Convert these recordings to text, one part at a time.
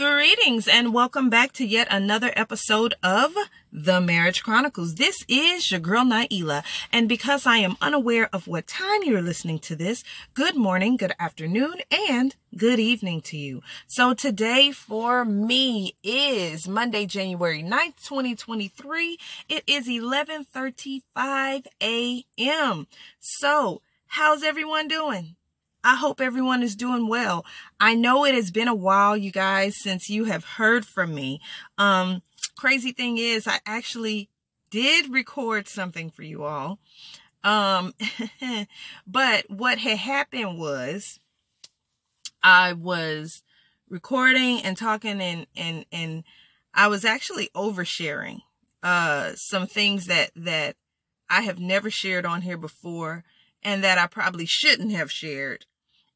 Greetings and welcome back to yet another episode of The Marriage Chronicles. This is your girl Nailah, and because I am unaware of what time you're listening to this, good morning, good afternoon, and good evening to you. So today for me is Monday, January 9th, 2023. It is 11:35 a.m. So, how's everyone doing? I hope everyone is doing well. I know it has been a while, you guys, since you have heard from me. Um, crazy thing is, I actually did record something for you all. Um, but what had happened was I was recording and talking and, and, and I was actually oversharing, uh, some things that, that I have never shared on here before and that I probably shouldn't have shared.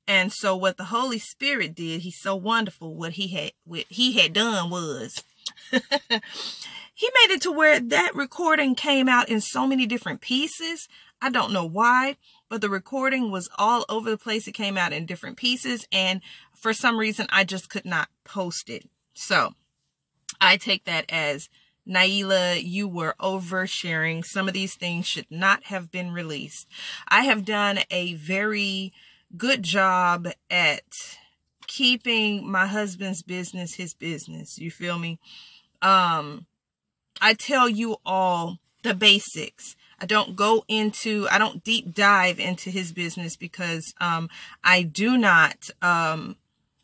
And so what the Holy Spirit did, he's so wonderful. What he had, what he had done was he made it to where that recording came out in so many different pieces. I don't know why, but the recording was all over the place. It came out in different pieces. And for some reason, I just could not post it. So I take that as Nailah, you were oversharing. Some of these things should not have been released. I have done a very good job at keeping my husband's business his business. You feel me? Um, I tell you all the basics. I don't go into, I don't deep dive into his business because, um, I do not, um,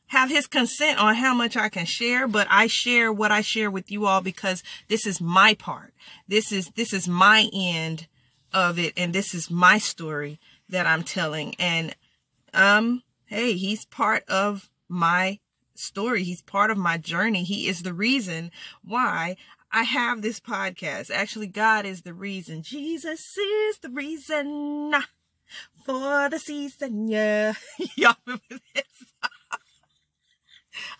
have his consent on how much I can share, but I share what I share with you all because this is my part. This is, this is my end of it. And this is my story that I'm telling. And um, hey, he's part of my story. He's part of my journey. He is the reason why I have this podcast. Actually, God is the reason. Jesus is the reason for the season. Yeah. Y'all remember this?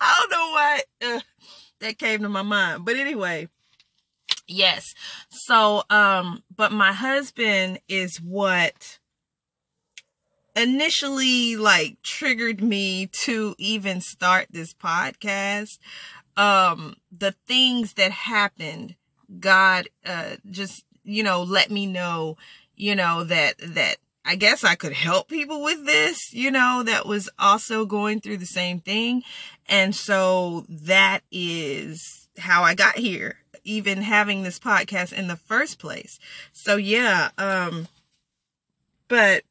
I don't know why uh, that came to my mind. But anyway, yes. So, um, but my husband is what initially like triggered me to even start this podcast um the things that happened god uh just you know let me know you know that that I guess I could help people with this, you know, that was also going through the same thing. And so that is how I got here, even having this podcast in the first place. So yeah, um, but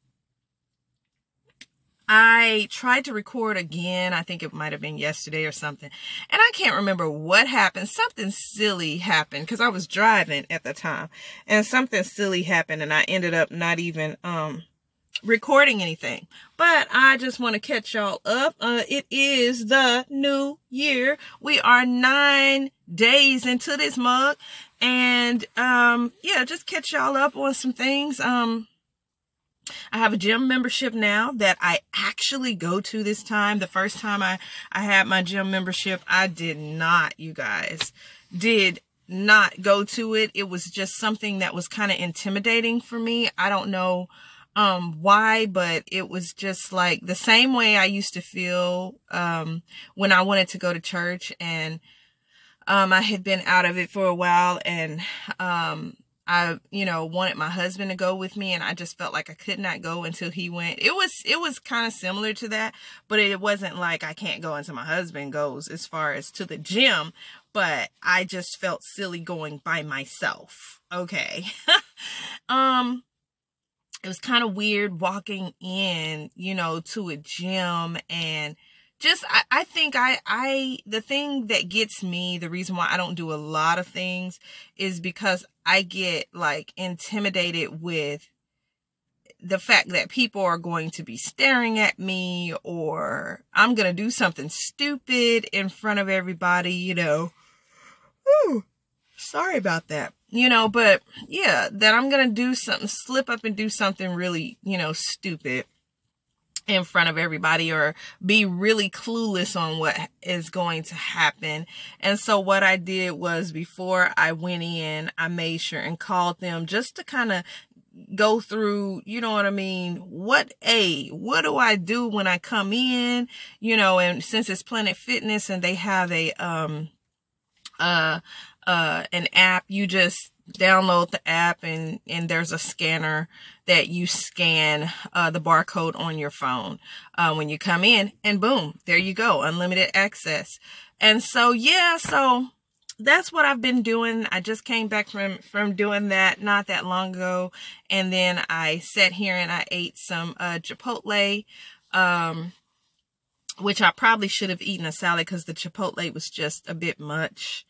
I tried to record again. I think it might have been yesterday or something. And I can't remember what happened. Something silly happened because I was driving at the time and something silly happened and I ended up not even, um, recording anything. But I just want to catch y'all up. Uh, it is the new year. We are nine days into this mug and, um, yeah, just catch y'all up on some things. Um, I have a gym membership now that I actually go to this time. The first time I, I had my gym membership, I did not, you guys, did not go to it. It was just something that was kind of intimidating for me. I don't know um why but it was just like the same way I used to feel um when I wanted to go to church and um I had been out of it for a while and um I, you know, wanted my husband to go with me and I just felt like I could not go until he went. It was, it was kind of similar to that, but it wasn't like I can't go until my husband goes as far as to the gym, but I just felt silly going by myself. Okay. um, it was kind of weird walking in, you know, to a gym and just I, I think I I the thing that gets me the reason why I don't do a lot of things is because I get like intimidated with the fact that people are going to be staring at me or I'm going to do something stupid in front of everybody, you know. Ooh, sorry about that. You know, but yeah, that I'm to do something, slip up and do something really, you know, stupid in front of everybody or be really clueless on what is going to happen. And so what I did was before I went in, I made sure and called them just to kind of go through, you know what I mean? What a, what do I do when I come in? You know, and since it's Planet Fitness and they have a, um, uh, uh, an app, you just download the app and, and there's a scanner that you scan, uh, the barcode on your phone, uh, when you come in and boom, there you go. Unlimited access. And so, yeah, so, that's what I've been doing. I just came back from from doing that not that long ago, and then I sat here and I ate some uh, Chipotle, um, which I probably should have eaten a salad because the Chipotle was just a bit much.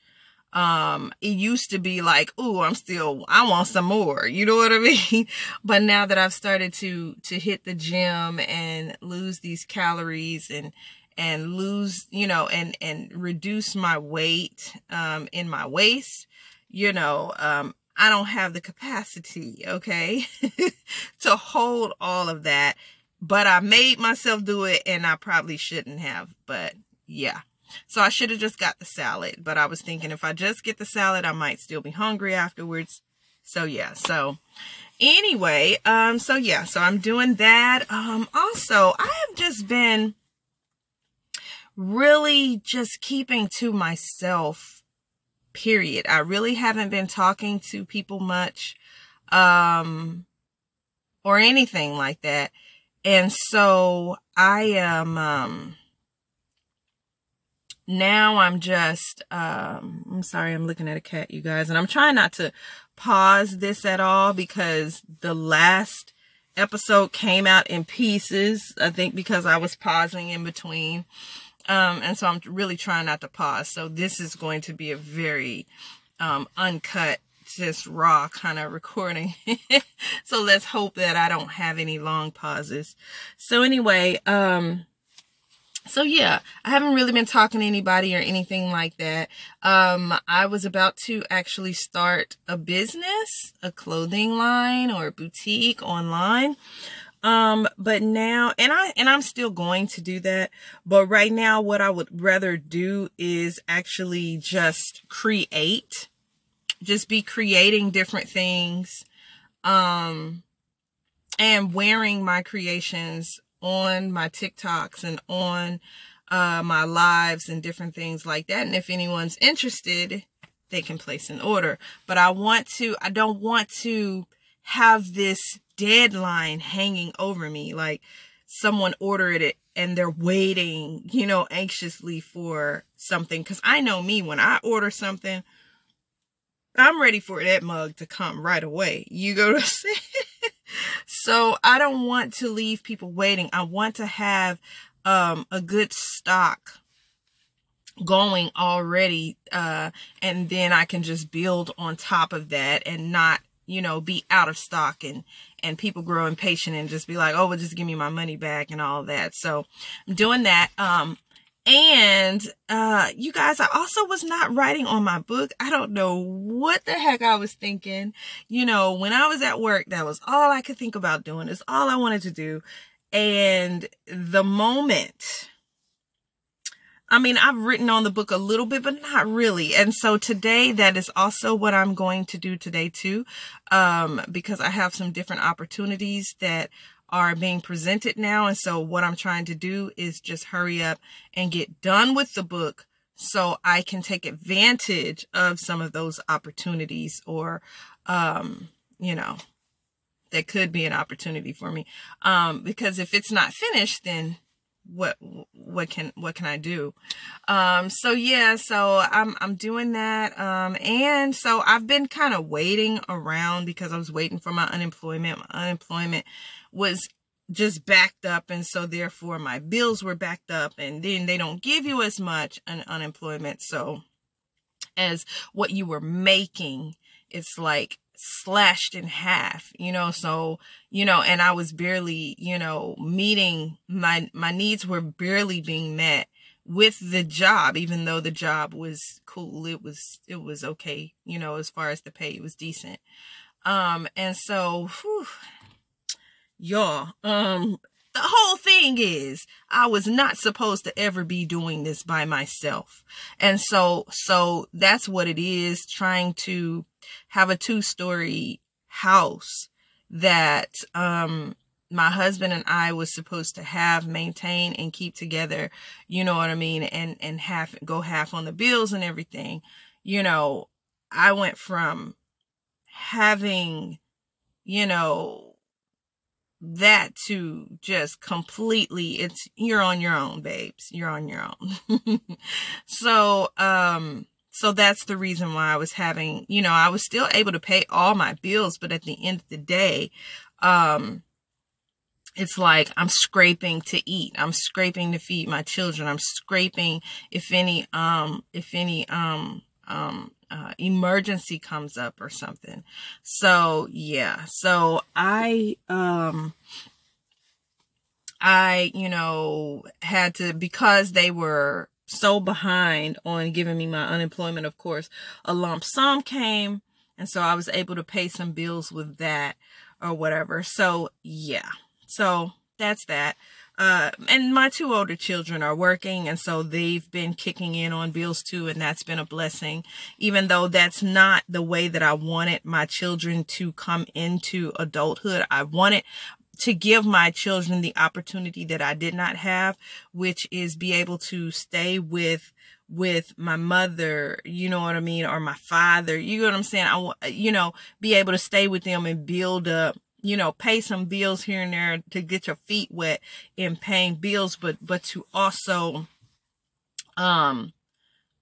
Um, it used to be like, oh, I'm still, I want some more. You know what I mean? but now that I've started to to hit the gym and lose these calories and and lose, you know, and, and reduce my weight, um, in my waist, you know, um, I don't have the capacity, okay, to hold all of that. But I made myself do it and I probably shouldn't have. But yeah. So I should have just got the salad. But I was thinking if I just get the salad, I might still be hungry afterwards. So yeah. So anyway, um, so yeah, so I'm doing that. Um, also, I have just been really just keeping to myself, period. I really haven't been talking to people much, um, or anything like that. And so I am, um, now I'm just, um, I'm sorry, I'm looking at a cat, you guys, and I'm trying not to pause this at all because the last episode came out in pieces. I think because I was pausing in between. Um, and so I'm really trying not to pause. So this is going to be a very um, uncut, just raw kind of recording. so let's hope that I don't have any long pauses. So anyway, um, so yeah, I haven't really been talking to anybody or anything like that. Um, I was about to actually start a business, a clothing line or boutique online. Um, but now, and I, and I'm still going to do that. But right now, what I would rather do is actually just create, just be creating different things, um, and wearing my creations on my TikToks and on, uh, my lives and different things like that. And if anyone's interested, they can place an order. But I want to, I don't want to have this deadline hanging over me. Like someone ordered it and they're waiting, you know, anxiously for something. Cause I know me, when I order something, I'm ready for that mug to come right away. You go to. so I don't want to leave people waiting. I want to have um, a good stock going already uh, and then I can just build on top of that and not you know, be out of stock and, and people grow impatient and just be like, oh, well, just give me my money back and all that. So I'm doing that. Um, and, uh, you guys, I also was not writing on my book. I don't know what the heck I was thinking. You know, when I was at work, that was all I could think about doing. Is all I wanted to do. And the moment I mean, I've written on the book a little bit, but not really. And so today, that is also what I'm going to do today too, um, because I have some different opportunities that are being presented now. And so what I'm trying to do is just hurry up and get done with the book so I can take advantage of some of those opportunities or, um, you know, that could be an opportunity for me. Um, because if it's not finished, then what what can what can I do? Um so yeah, so I'm I'm doing that. Um and so I've been kind of waiting around because I was waiting for my unemployment. My unemployment was just backed up and so therefore my bills were backed up and then they don't give you as much an unemployment so as what you were making it's like slashed in half, you know, so, you know, and I was barely, you know, meeting my, my needs were barely being met with the job, even though the job was cool. It was, it was okay, you know, as far as the pay, it was decent. Um, and so, whew, y'all, um, the whole thing is I was not supposed to ever be doing this by myself. And so, so that's what it is trying to have a two story house that um my husband and I was supposed to have, maintain, and keep together. You know what I mean? And and half go half on the bills and everything. You know, I went from having, you know, that to just completely it's you're on your own babes you're on your own so um so that's the reason why i was having you know i was still able to pay all my bills but at the end of the day um it's like I'm scraping to eat. I'm scraping to feed my children. I'm scraping if any um if any um um uh, emergency comes up or something. So yeah. So I um I you know had to because they were so behind on giving me my unemployment. Of course, a lump sum came, and so I was able to pay some bills with that or whatever. So yeah. So that's that. Uh, and my two older children are working, and so they've been kicking in on bills too, and that's been a blessing. Even though that's not the way that I wanted my children to come into adulthood, I wanted to give my children the opportunity that I did not have, which is be able to stay with with my mother, you know what I mean, or my father, you know what I'm saying? I you know, be able to stay with them and build up you know, pay some bills here and there to get your feet wet in paying bills, but, but to also, um,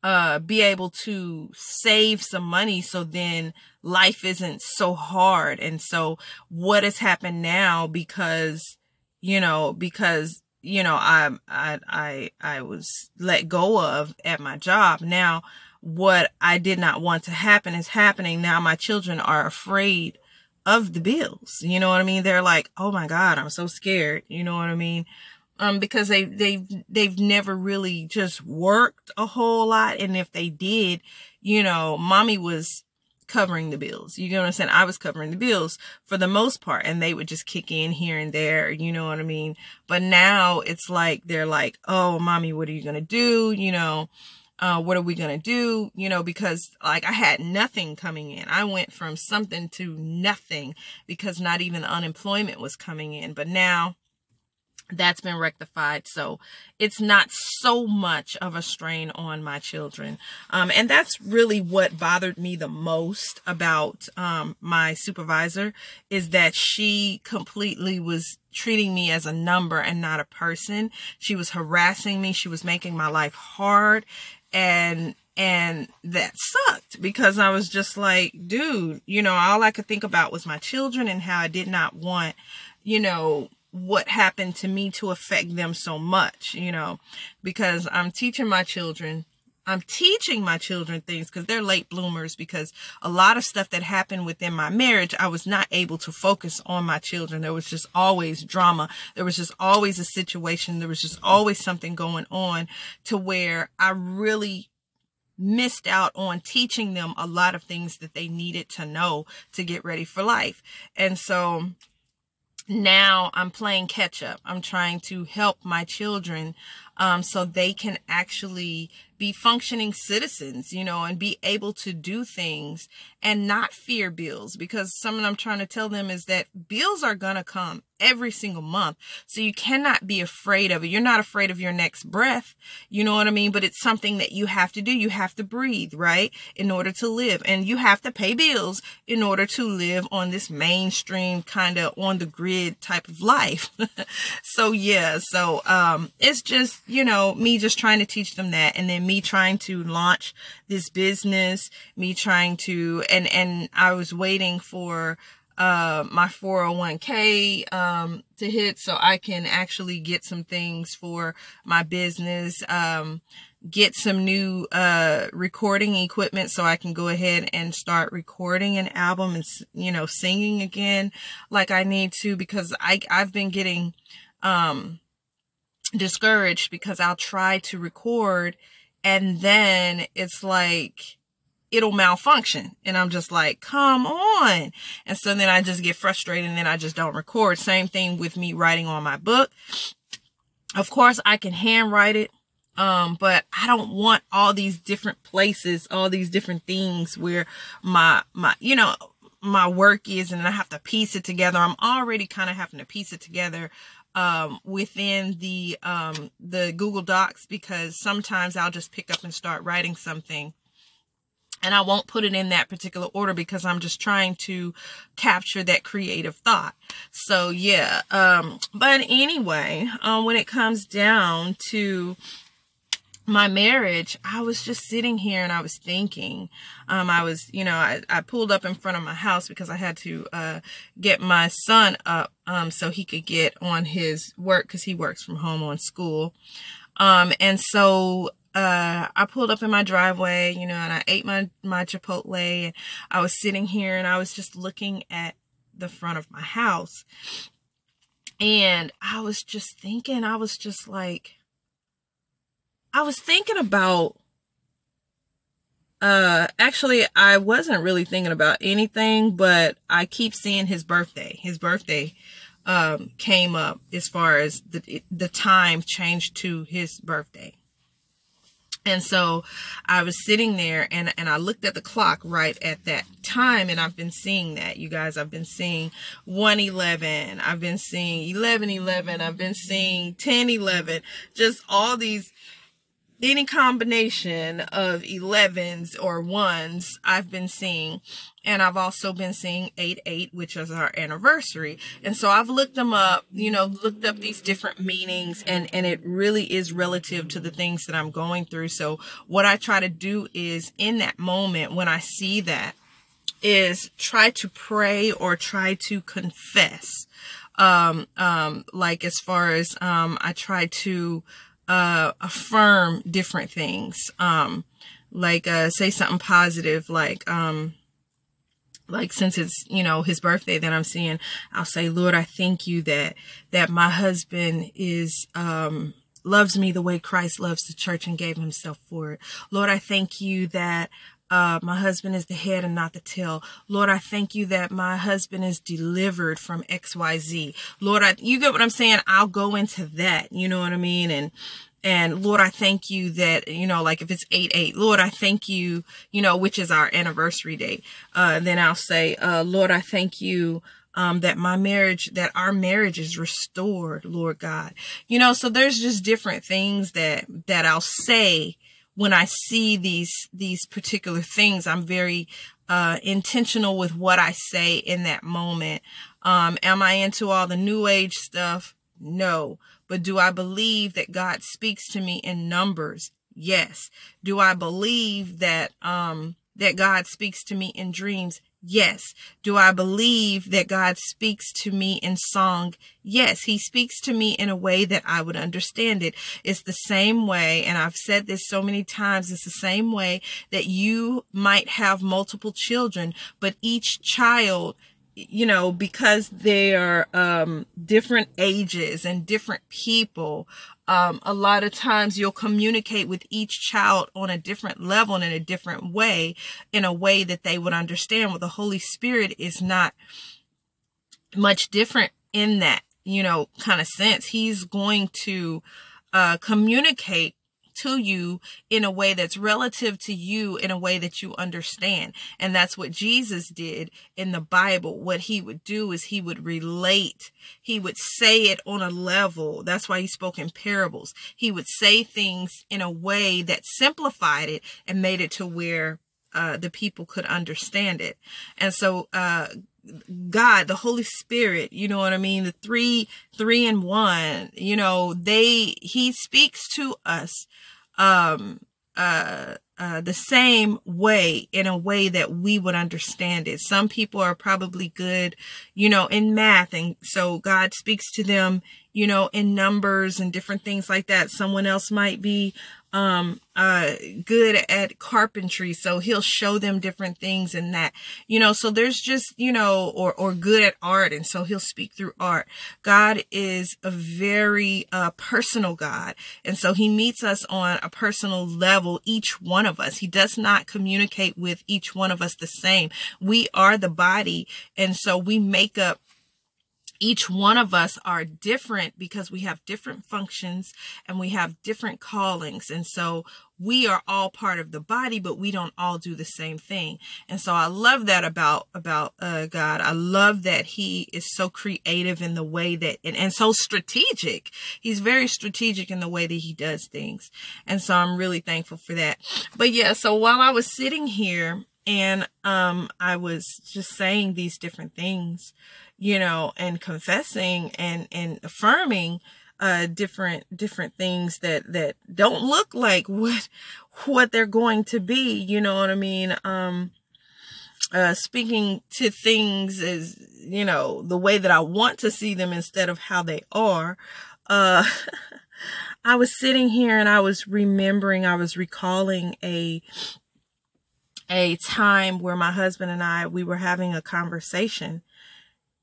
uh, be able to save some money so then life isn't so hard. And so what has happened now because, you know, because, you know, I, I, I, I was let go of at my job. Now, what I did not want to happen is happening. Now my children are afraid of the bills. You know what I mean? They're like, "Oh my god, I'm so scared." You know what I mean? Um because they they they've never really just worked a whole lot and if they did, you know, mommy was covering the bills. You know what I'm saying? I was covering the bills for the most part and they would just kick in here and there, you know what I mean? But now it's like they're like, "Oh, mommy, what are you going to do?" you know, uh, what are we going to do? You know, because like I had nothing coming in. I went from something to nothing because not even unemployment was coming in. But now that's been rectified. So it's not so much of a strain on my children. Um, and that's really what bothered me the most about um, my supervisor is that she completely was treating me as a number and not a person. She was harassing me. She was making my life hard and and that sucked because I was just like, dude, you know, all I could think about was my children and how I did not want, you know, what happened to me to affect them so much, you know, because I'm teaching my children I'm teaching my children things because they're late bloomers because a lot of stuff that happened within my marriage, I was not able to focus on my children. There was just always drama. There was just always a situation. There was just always something going on to where I really missed out on teaching them a lot of things that they needed to know to get ready for life. And so now I'm playing catch up. I'm trying to help my children um, so they can actually be functioning citizens, you know, and be able to do things and not fear bills because something I'm trying to tell them is that bills are going to come every single month. So you cannot be afraid of it. You're not afraid of your next breath. You know what I mean? But it's something that you have to do. You have to breathe, right? In order to live and you have to pay bills in order to live on this mainstream kind of on the grid type of life. so yeah, so, um, it's just, you know, me just trying to teach them that and then me trying to launch this business, me trying to, and, and I was waiting for, uh, my 401k, um, to hit so I can actually get some things for my business, um, get some new, uh, recording equipment so I can go ahead and start recording an album and, you know, singing again like I need to because I, I've been getting, um, discouraged because I'll try to record and then it's like it'll malfunction and I'm just like, come on. And so then I just get frustrated and then I just don't record. Same thing with me writing on my book. Of course I can handwrite it. Um, but I don't want all these different places, all these different things where my, my, you know, my work is and I have to piece it together. I'm already kind of having to piece it together um, within the um, the Google Docs because sometimes I'll just pick up and start writing something and I won't put it in that particular order because I'm just trying to capture that creative thought. So yeah, um, but anyway, um, when it comes down to my marriage, I was just sitting here and I was thinking, um, I was, you know, I, I pulled up in front of my house because I had to, uh, get my son up, um, so he could get on his work because he works from home on school. Um, and so, uh, I pulled up in my driveway, you know, and I ate my, my Chipotle and I was sitting here and I was just looking at the front of my house. And I was just thinking, I was just like, I was thinking about uh actually I wasn't really thinking about anything, but I keep seeing his birthday. His birthday um came up as far as the the time changed to his birthday. And so I was sitting there and, and I looked at the clock right at that time and I've been seeing that. You guys, I've been seeing 111. I've been seeing 1111. I've been seeing 1011. Just all these any combination of 11s or 1s I've been seeing. And I've also been seeing 8-8, which is our anniversary. And so I've looked them up, you know, looked up these different meanings and, and it really is relative to the things that I'm going through. So what I try to do is in that moment when I see that is try to pray or try to confess. Um, um, like as far as, um, I try to, uh, affirm different things. Um, like, uh, say something positive, like, um, like since it's you know his birthday that i'm seeing i'll say lord i thank you that that my husband is um loves me the way christ loves the church and gave himself for it lord i thank you that uh, my husband is the head and not the tail. Lord, I thank you that my husband is delivered from XYZ. Lord, I, you get what I'm saying? I'll go into that. You know what I mean? And, and Lord, I thank you that, you know, like if it's 8-8, Lord, I thank you, you know, which is our anniversary date. Uh, then I'll say, uh, Lord, I thank you, um, that my marriage, that our marriage is restored, Lord God. You know, so there's just different things that, that I'll say, when I see these, these particular things, I'm very, uh, intentional with what I say in that moment. Um, am I into all the new age stuff? No. But do I believe that God speaks to me in numbers? Yes. Do I believe that, um, that God speaks to me in dreams? Yes. Do I believe that God speaks to me in song? Yes. He speaks to me in a way that I would understand it. It's the same way, and I've said this so many times, it's the same way that you might have multiple children, but each child you know, because they are um, different ages and different people, um, a lot of times you'll communicate with each child on a different level and in a different way, in a way that they would understand. Well, the Holy Spirit is not much different in that, you know, kind of sense. He's going to uh, communicate to you in a way that's relative to you in a way that you understand. And that's what Jesus did in the Bible. What he would do is he would relate. He would say it on a level. That's why he spoke in parables. He would say things in a way that simplified it and made it to where uh, the people could understand it. And so, uh, God, the Holy Spirit, you know what I mean? The three, three and one, you know, they, he speaks to us, um, uh, uh, the same way in a way that we would understand it. Some people are probably good, you know, in math. And so God speaks to them, you know, in numbers and different things like that. Someone else might be, um uh good at carpentry so he'll show them different things and that you know so there's just you know or or good at art and so he'll speak through art. God is a very uh personal god and so he meets us on a personal level each one of us. He does not communicate with each one of us the same. We are the body and so we make up each one of us are different because we have different functions and we have different callings. And so we are all part of the body, but we don't all do the same thing. And so I love that about, about, uh, God. I love that he is so creative in the way that, and, and so strategic. He's very strategic in the way that he does things. And so I'm really thankful for that. But yeah, so while I was sitting here and, um, I was just saying these different things, you know, and confessing and, and affirming, uh, different, different things that, that don't look like what, what they're going to be. You know what I mean? Um, uh, speaking to things as, you know, the way that I want to see them instead of how they are. Uh, I was sitting here and I was remembering, I was recalling a, a time where my husband and I, we were having a conversation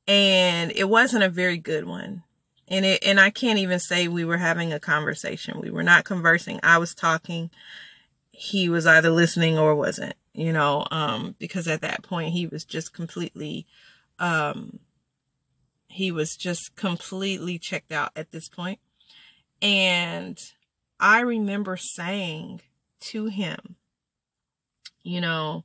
and it wasn't a very good one. And it, and I can't even say we were having a conversation. We were not conversing. I was talking. He was either listening or wasn't, you know, um, because at that point he was just completely, um, he was just completely checked out at this point. And I remember saying to him, you know,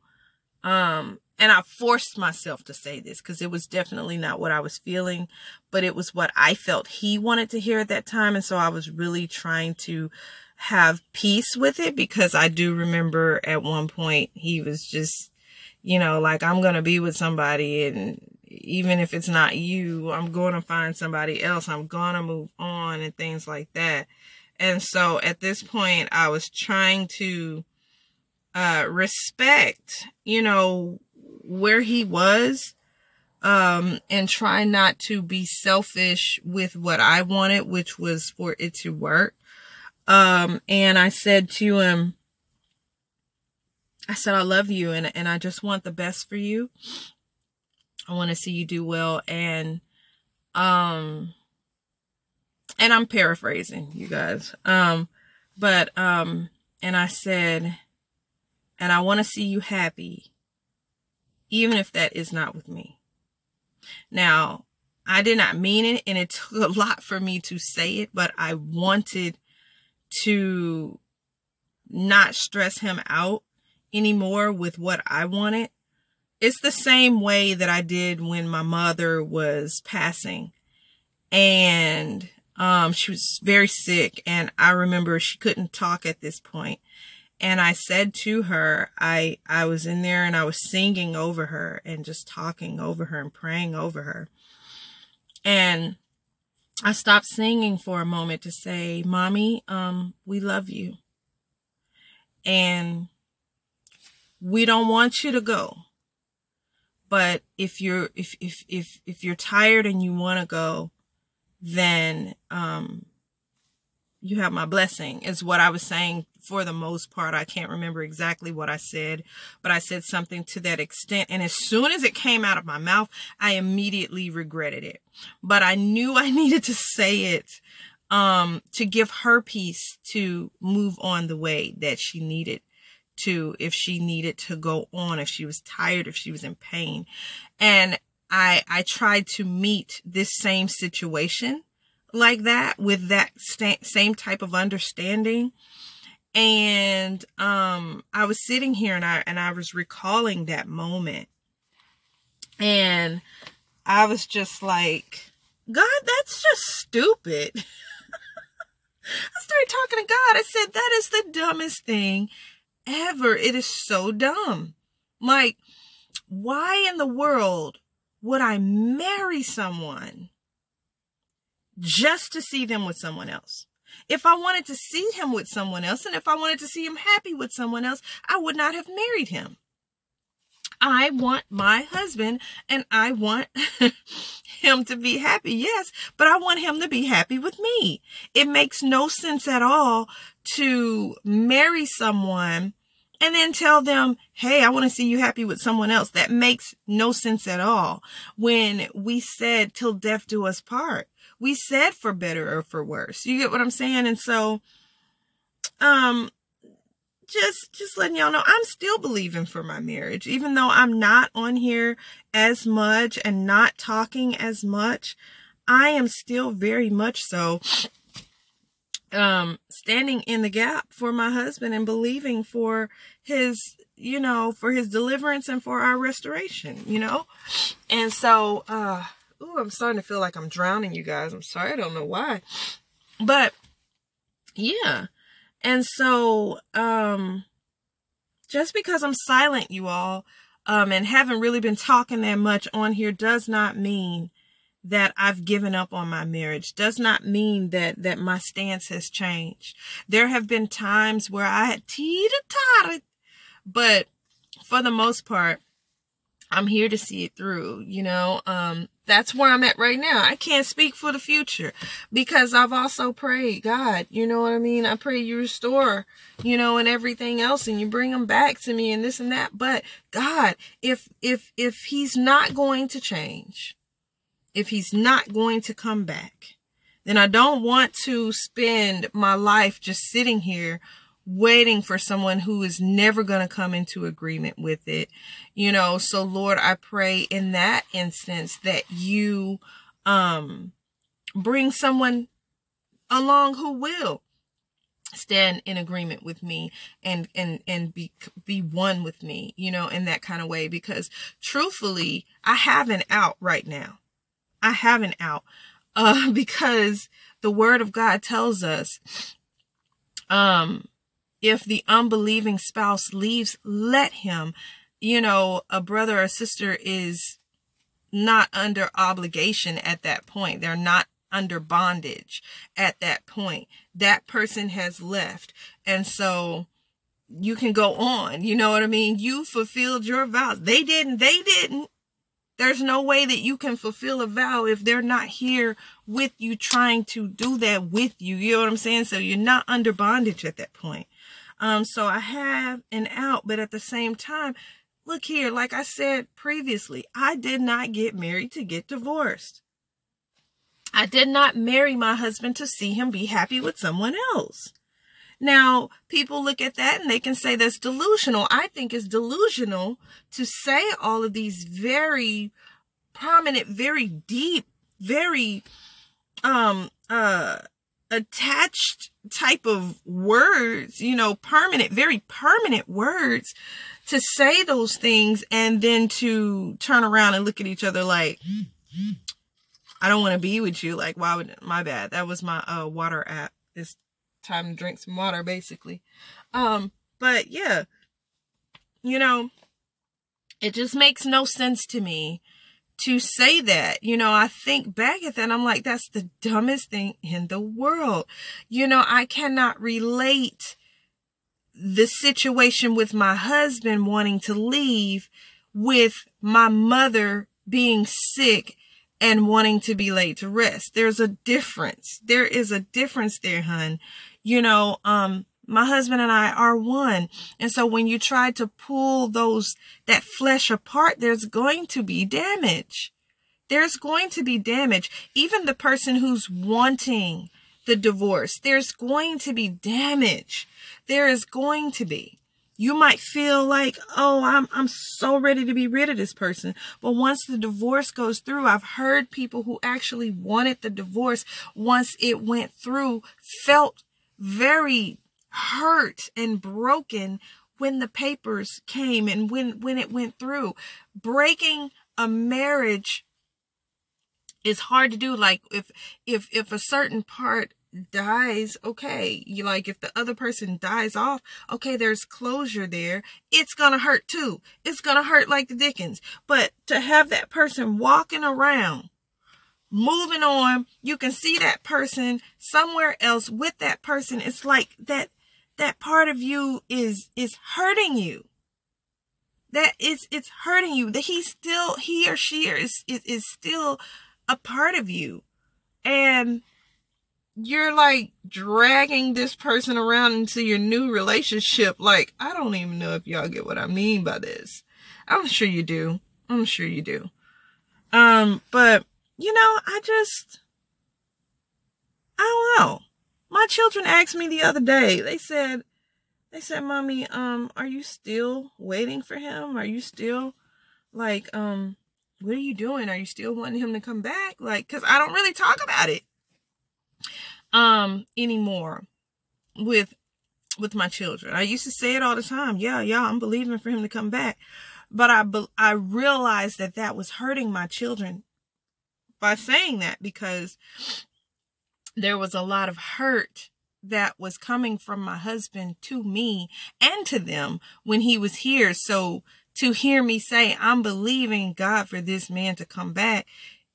um, and I forced myself to say this because it was definitely not what I was feeling, but it was what I felt he wanted to hear at that time. And so I was really trying to have peace with it because I do remember at one point he was just, you know, like, I'm going to be with somebody and even if it's not you, I'm going to find somebody else. I'm going to move on and things like that. And so at this point, I was trying to uh, respect, you know, where he was um and try not to be selfish with what I wanted which was for it to work. Um and I said to him I said I love you and and I just want the best for you. I want to see you do well and um and I'm paraphrasing you guys. Um but um and I said and I want to see you happy even if that is not with me. Now, I did not mean it and it took a lot for me to say it, but I wanted to not stress him out anymore with what I wanted. It's the same way that I did when my mother was passing and um, she was very sick and I remember she couldn't talk at this point and I said to her, I, I was in there and I was singing over her and just talking over her and praying over her. And I stopped singing for a moment to say, mommy, um, we love you. And we don't want you to go. But if you're, if, if, if, if you're tired and you want to go, then, um, you have my blessing is what I was saying for the most part. I can't remember exactly what I said, but I said something to that extent. And as soon as it came out of my mouth, I immediately regretted it. But I knew I needed to say it um, to give her peace to move on the way that she needed to, if she needed to go on, if she was tired, if she was in pain. And I, I tried to meet this same situation like that with that same type of understanding and um i was sitting here and i and i was recalling that moment. And i was just like god that's just stupid. I started talking to god. I said that is the dumbest thing ever. It is so dumb. Like why in the world would i marry someone just to see them with someone else if I wanted to see him with someone else and if I wanted to see him happy with someone else, I would not have married him. I want my husband and I want him to be happy. Yes, but I want him to be happy with me. It makes no sense at all to marry someone and then tell them, Hey, I want to see you happy with someone else. That makes no sense at all. When we said till death do us part, we said for better or for worse. You get what I'm saying? And so, um, just, just letting y'all know, I'm still believing for my marriage, even though I'm not on here as much and not talking as much. I am still very much so um standing in the gap for my husband and believing for his you know for his deliverance and for our restoration you know and so uh ooh i'm starting to feel like i'm drowning you guys. I'm sorry i don't know why. But yeah. And so um just because i'm silent you all um and haven't really been talking that much on here does not mean that I've given up on my marriage. Does not mean that that my stance has changed. There have been times where I had teeter-tottered, but for the most part, I'm here to see it through, you know. Um that's where I'm at right now. I can't speak for the future because I've also prayed, God, you know what I mean? I pray you restore, you know, and everything else and you bring them back to me and this and that. But God, if if if he's not going to change, if he's not going to come back, then I don't want to spend my life just sitting here waiting for someone who is never going to come into agreement with it. You know, so Lord, I pray in that instance that you um bring someone along who will stand in agreement with me and and and be be one with me you know in that kind of way because truthfully i have an out right now I have an out uh, because the word of God tells us um, if the unbelieving spouse leaves, let him. You know, a brother or sister is not under obligation at that point. They're not under bondage at that point. That person has left. And so you can go on. You know what I mean? You fulfilled your vows. They didn't. They didn't. There's no way that you can fulfill a vow if they're not here with you trying to do that with you. You know what I'm saying? So you're not under bondage at that point. Um, so I have an out, but at the same time, look here, like I said previously, I did not get married to get divorced. I did not marry my husband to see him be happy with someone else. Now, people look at that and they can say that's delusional. I think it's delusional to say all of these very prominent, very deep, very um uh attached type of words, you know, permanent, very permanent words to say those things and then to turn around and look at each other like I don't want to be with you. Like, why would my bad? That was my uh water app. It's time to drink some water, basically. Um, but yeah, you know, it just makes no sense to me to say that. You know, I think back at that, I'm like, that's the dumbest thing in the world. You know, I cannot relate the situation with my husband wanting to leave with my mother being sick and wanting to be laid to rest. There's a difference. There is a difference there, hun you know, um, my husband and I are one. And so when you try to pull those, that flesh apart, there's going to be damage. There's going to be damage. Even the person who's wanting the divorce, there's going to be damage. There is going to be. You might feel like, oh, I'm, I'm so ready to be rid of this person. But once the divorce goes through, I've heard people who actually wanted the divorce once it went through felt very hurt and broken when the papers came and when when it went through. Breaking a marriage is hard to do like if if if a certain part dies okay you like if the other person dies off okay there's closure there. It's gonna hurt too. It's gonna hurt like the dickens. But to have that person walking around moving on you can see that person somewhere else with that person. It's like that that part of you is is hurting you. That is it's hurting you. That he's still he or she is, is is still a part of you. And you're like dragging this person around into your new relationship. Like i don't even know if y'all get what i mean by this. I'm sure you do. I'm sure you do. Um but you know, I just, I don't know. My children asked me the other day, they said, they said, mommy, um, are you still waiting for him? Are you still like, um, what are you doing? Are you still wanting him to come back? Like, cause I don't really talk about it, um, anymore with, with my children. I used to say it all the time. Yeah, yeah, I'm believing for him to come back. But I, I realized that that was hurting my children by saying that because there was a lot of hurt that was coming from my husband to me and to them when he was here. So to hear me say, I'm believing God for this man to come back,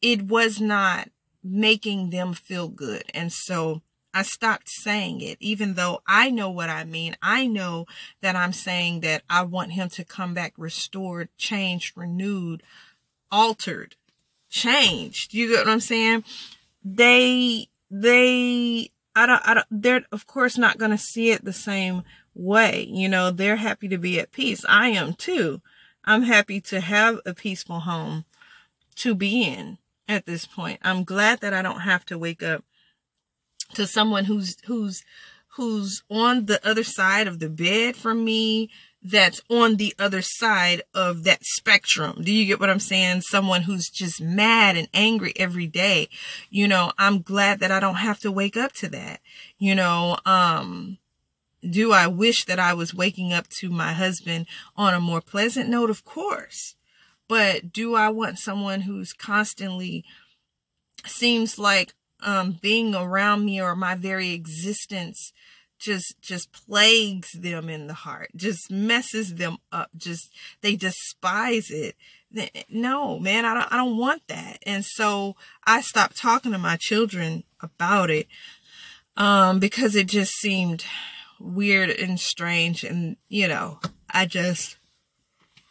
it was not making them feel good. And so I stopped saying it, even though I know what I mean. I know that I'm saying that I want him to come back restored, changed, renewed, altered, changed. You get what I'm saying? They, they, I don't, I don't, they're of course not going to see it the same way. You know, they're happy to be at peace. I am too. I'm happy to have a peaceful home to be in at this point. I'm glad that I don't have to wake up to someone who's, who's, who's on the other side of the bed from me, that's on the other side of that spectrum. Do you get what I'm saying? Someone who's just mad and angry every day. You know, I'm glad that I don't have to wake up to that. You know, um, do I wish that I was waking up to my husband on a more pleasant note? Of course. But do I want someone who's constantly seems like um, being around me or my very existence just just plagues them in the heart just messes them up just they despise it no man i don't i don't want that and so i stopped talking to my children about it um because it just seemed weird and strange. And, you know, I just,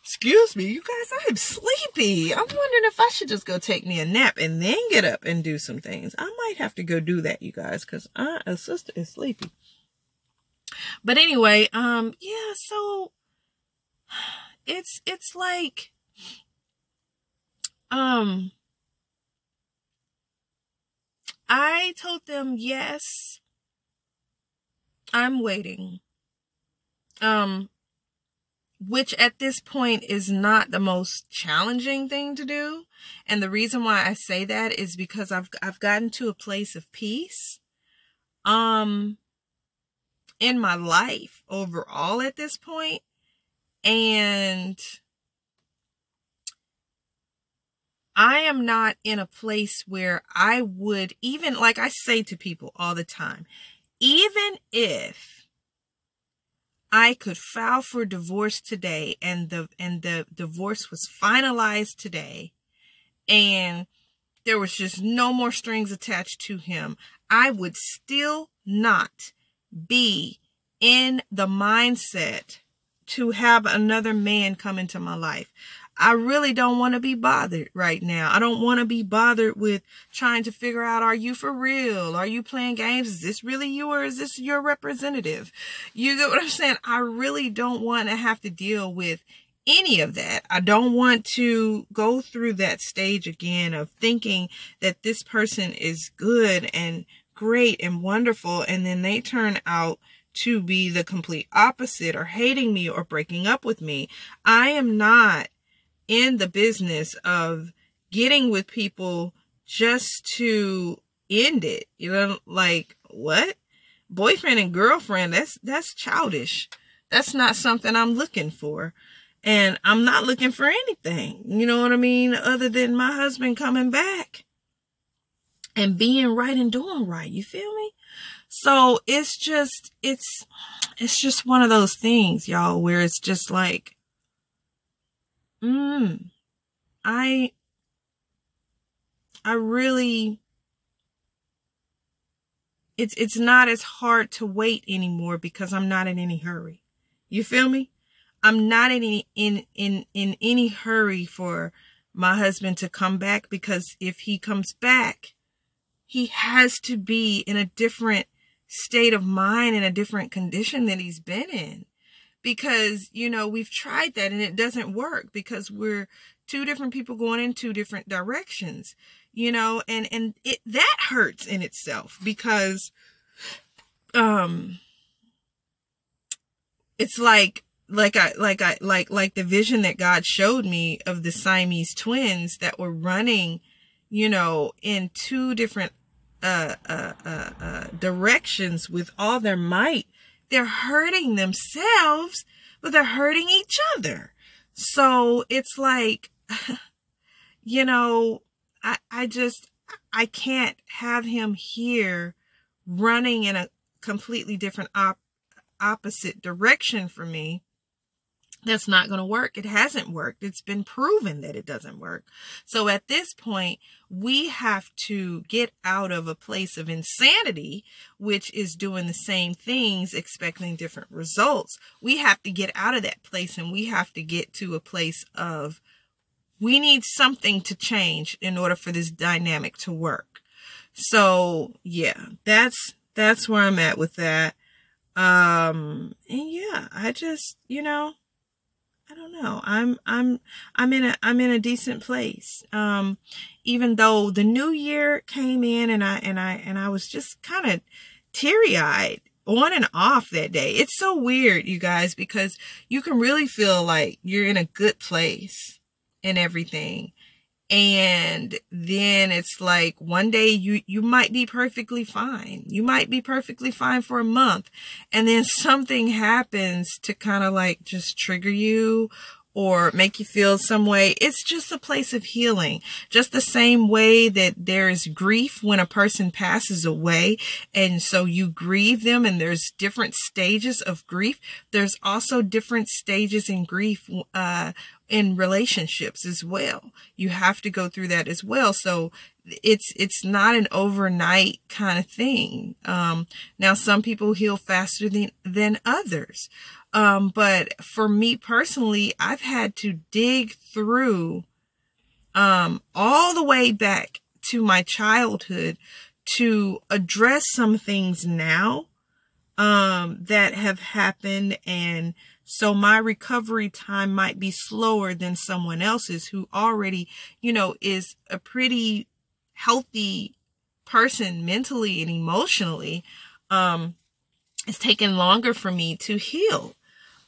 excuse me, you guys, I'm sleepy. I'm wondering if I should just go take me a nap and then get up and do some things. I might have to go do that, you guys, because a sister is sleepy. But anyway, um, yeah, so it's, it's like, um, I told them yes I'm waiting. Um, which at this point is not the most challenging thing to do. And the reason why I say that is because I've, I've gotten to a place of peace, um, in my life overall at this point. And I am not in a place where I would even, like I say to people all the time, even if I could file for divorce today and the and the divorce was finalized today and there was just no more strings attached to him, I would still not be in the mindset to have another man come into my life. I really don't want to be bothered right now. I don't want to be bothered with trying to figure out, are you for real? Are you playing games? Is this really you or is this your representative? You get what I'm saying? I really don't want to have to deal with any of that. I don't want to go through that stage again of thinking that this person is good and great and wonderful. And then they turn out to be the complete opposite or hating me or breaking up with me. I am not in the business of getting with people just to end it. You know, like what? Boyfriend and girlfriend, that's that's childish. That's not something I'm looking for. And I'm not looking for anything, you know what I mean, other than my husband coming back and being right and doing right. You feel me? So it's just, it's, it's just one of those things, y'all, where it's just like, Mm. I I really it's it's not as hard to wait anymore because I'm not in any hurry. You feel me? I'm not in any in in in any hurry for my husband to come back because if he comes back, he has to be in a different state of mind in a different condition than he's been in. Because, you know, we've tried that and it doesn't work because we're two different people going in two different directions, you know, and, and it, that hurts in itself because, um, it's like like I like I like like the vision that God showed me of the Siamese twins that were running, you know, in two different uh, uh, uh, uh, directions with all their might. They're hurting themselves, but they're hurting each other. So it's like, you know, I I just I can't have him here running in a completely different op- opposite direction for me that's not going to work. It hasn't worked. It's been proven that it doesn't work. So at this point, we have to get out of a place of insanity, which is doing the same things, expecting different results. We have to get out of that place and we have to get to a place of we need something to change in order for this dynamic to work. So yeah, that's, that's where I'm at with that. Um, and yeah, I just, you know, I don't know. I'm I'm I'm in a I'm in a decent place. Um even though the new year came in and I and I and I was just kind of teary-eyed on and off that day. It's so weird, you guys, because you can really feel like you're in a good place and everything and then it's like one day you you might be perfectly fine. You might be perfectly fine for a month. And then something happens to kind of like just trigger you or make you feel some way. It's just a place of healing. Just the same way that there is grief when a person passes away. And so you grieve them and there's different stages of grief. There's also different stages in grief, uh, in relationships as well. You have to go through that as well. So it's it's not an overnight kind of thing. Um, now some people heal faster than than others. Um, but for me personally, I've had to dig through um, all the way back to my childhood to address some things now um, that have happened. And so my recovery time might be slower than someone else's who already, you know, is a pretty healthy person mentally and emotionally. Um, it's taken longer for me to heal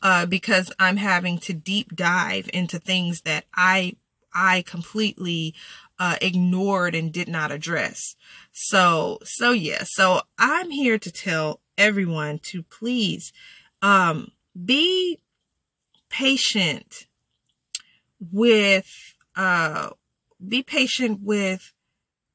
uh, because I'm having to deep dive into things that I I completely uh, ignored and did not address. So so yeah, so I'm here to tell everyone to please um, be patient with uh, be patient with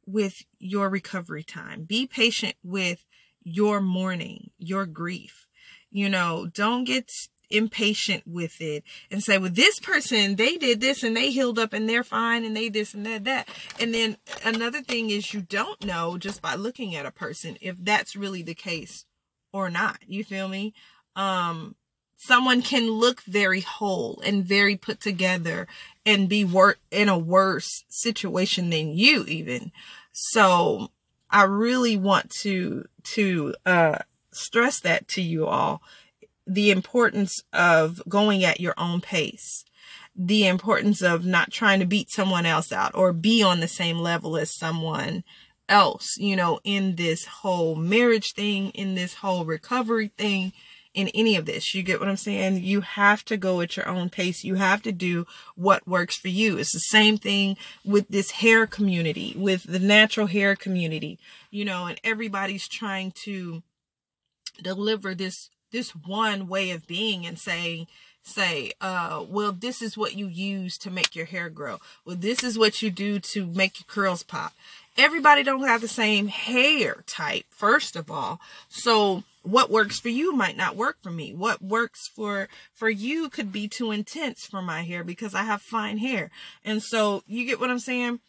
with your recovery time. Be patient with your mourning, your grief. You know, don't get impatient with it and say, well, this person, they did this and they healed up and they're fine and they this and that, that. And then another thing is you don't know just by looking at a person if that's really the case or not. You feel me? Um, someone can look very whole and very put together and be wor- in a worse situation than you even. So I really want to, to, uh, stress that to you all the importance of going at your own pace, the importance of not trying to beat someone else out or be on the same level as someone else, you know, in this whole marriage thing, in this whole recovery thing, in any of this. You get what I'm saying? You have to go at your own pace. You have to do what works for you. It's the same thing with this hair community, with the natural hair community, you know, and everybody's trying to deliver this this one way of being and saying say uh well this is what you use to make your hair grow. Well this is what you do to make your curls pop. Everybody don't have the same hair type first of all. So what works for you might not work for me. What works for for you could be too intense for my hair because i have fine hair. And so you get what i'm saying?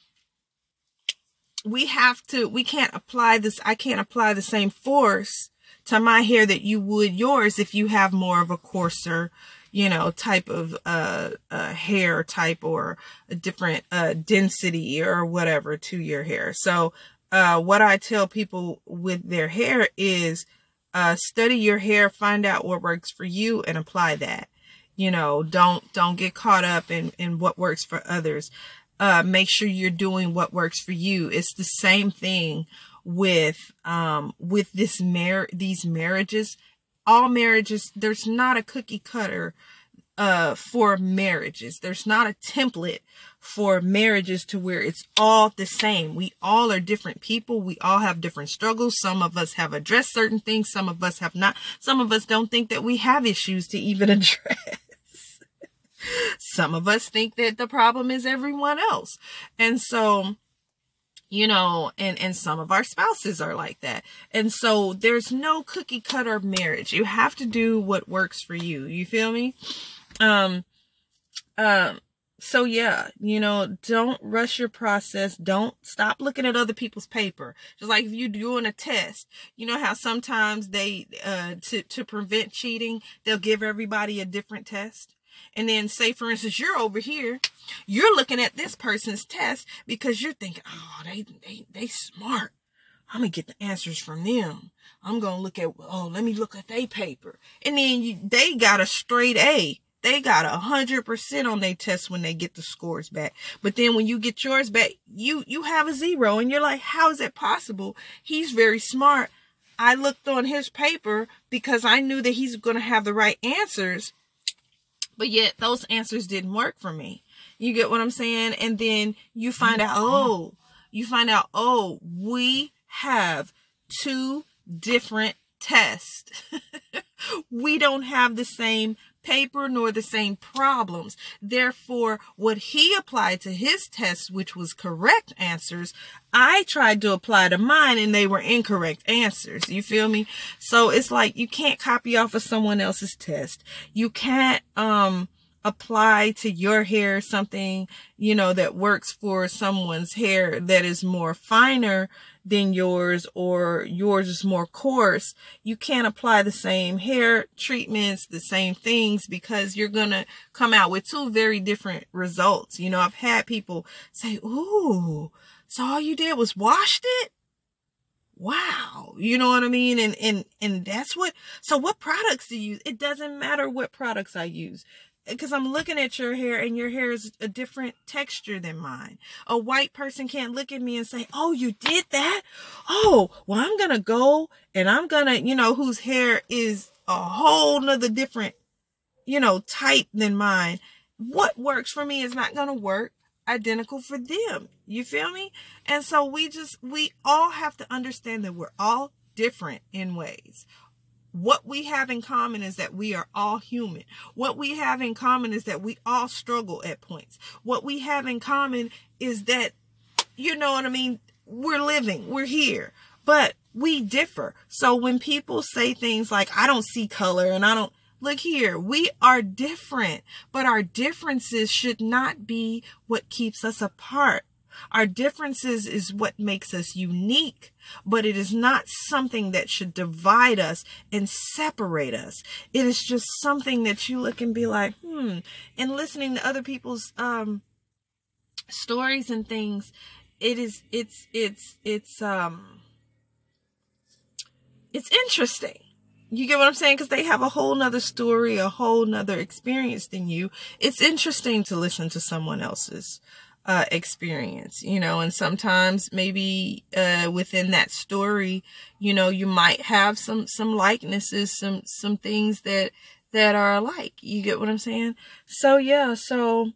We have to we can't apply this i can't apply the same force to my hair that you would yours if you have more of a coarser, you know, type of uh, uh, hair type or a different uh, density or whatever to your hair. So uh, what I tell people with their hair is uh, study your hair, find out what works for you and apply that. You know, don't don't get caught up in, in what works for others. Uh, make sure you're doing what works for you. It's the same thing with um with this mar these marriages all marriages there's not a cookie cutter uh for marriages. There's not a template for marriages to where it's all the same. We all are different people. We all have different struggles. Some of us have addressed certain things. Some of us have not. Some of us don't think that we have issues to even address. Some of us think that the problem is everyone else. And so, you know, and, and some of our spouses are like that. And so there's no cookie cutter marriage. You have to do what works for you. You feel me? Um, um, so yeah, you know, don't rush your process. Don't stop looking at other people's paper. Just like if you're doing a test, you know how sometimes they, uh, to, to prevent cheating, they'll give everybody a different test. And then say, for instance, you're over here, you're looking at this person's test because you're thinking, oh, they, they, they smart. I'm to get the answers from them. I'm to look at, oh, let me look at their paper. And then you, they got a straight A. They got a hundred percent on their test when they get the scores back. But then when you get yours back, you, you have a zero and you're like, how is that possible? He's very smart. I looked on his paper because I knew that he's going to have the right answers but yet those answers didn't work for me. You get what I'm saying? And then you find out, mm-hmm. oh, you find out, oh, we have two different tests. we don't have the same paper nor the same problems. Therefore, what he applied to his test, which was correct answers, I tried to apply to mine and they were incorrect answers. You feel me? So it's like you can't copy off of someone else's test. You can't, um, apply to your hair something, you know, that works for someone's hair that is more finer than yours or yours is more coarse, you can't apply the same hair treatments, the same things because you're going to come out with two very different results. You know, I've had people say, Ooh, so all you did was washed it? Wow. You know what I mean? And, and, and that's what, so what products do you use? It doesn't matter what products I use because I'm looking at your hair and your hair is a different texture than mine. A white person can't look at me and say, Oh, you did that? Oh, well, I'm going to go and I'm going to, you know, whose hair is a whole nother different, you know, type than mine. What works for me is not going to work identical for them. You feel me? And so we just, we all have to understand that we're all different in ways. What we have in common is that we are all human. What we have in common is that we all struggle at points. What we have in common is that, you know what I mean? We're living, we're here, but we differ. So when people say things like, I don't see color and I don't, look here, we are different, but our differences should not be what keeps us apart. Our differences is what makes us unique, but it is not something that should divide us and separate us. It is just something that you look and be like, hmm. And listening to other people's um stories and things, it is it's it's it's um it's interesting. You get what I'm saying? Because they have a whole nother story, a whole nother experience than you. It's interesting to listen to someone else's uh, experience, you know, and sometimes maybe, uh, within that story, you know, you might have some, some likenesses, some, some things that, that are alike. You get what I'm saying? So yeah, so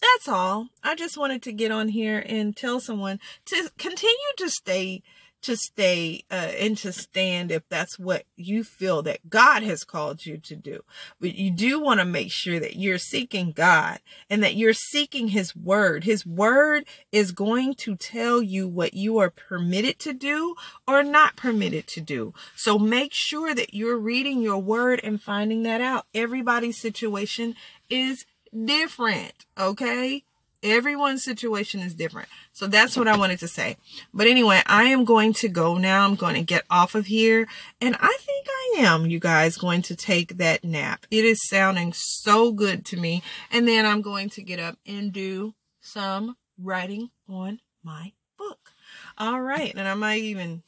that's all. I just wanted to get on here and tell someone to continue to stay to stay uh, and to stand if that's what you feel that God has called you to do. But you do want to make sure that you're seeking God and that you're seeking His Word. His Word is going to tell you what you are permitted to do or not permitted to do. So make sure that you're reading your Word and finding that out. Everybody's situation is different, okay? Everyone's situation is different. So that's what I wanted to say. But anyway, I am going to go now. I'm going to get off of here. And I think I am, you guys, going to take that nap. It is sounding so good to me. And then I'm going to get up and do some writing on my book. All right. And I might even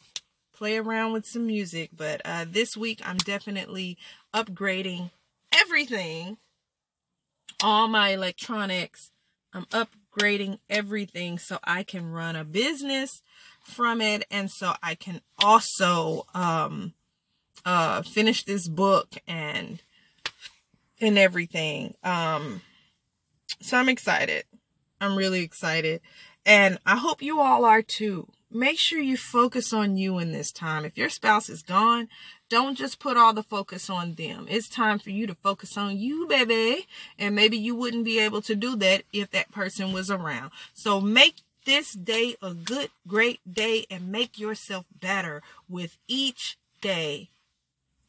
play around with some music. But uh, this week, I'm definitely upgrading everything, all my electronics I'm upgrading everything so I can run a business from it and so I can also um uh finish this book and and everything. Um, so I'm excited. I'm really excited. And I hope you all are too. Make sure you focus on you in this time. If your spouse is gone, don't just put all the focus on them. It's time for you to focus on you, baby. And maybe you wouldn't be able to do that if that person was around. So make this day a good, great day and make yourself better with each day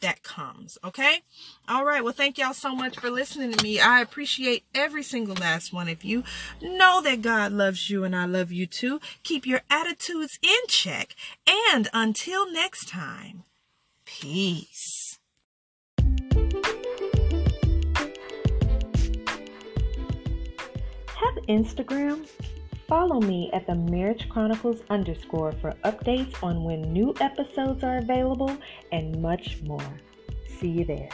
that comes. Okay? All right. Well, thank y'all so much for listening to me. I appreciate every single last one of you. Know that God loves you and I love you too. Keep your attitudes in check. And until next time, peace. Have Instagram? Follow me at the Marriage Chronicles underscore for updates on when new episodes are available and much more. See you there.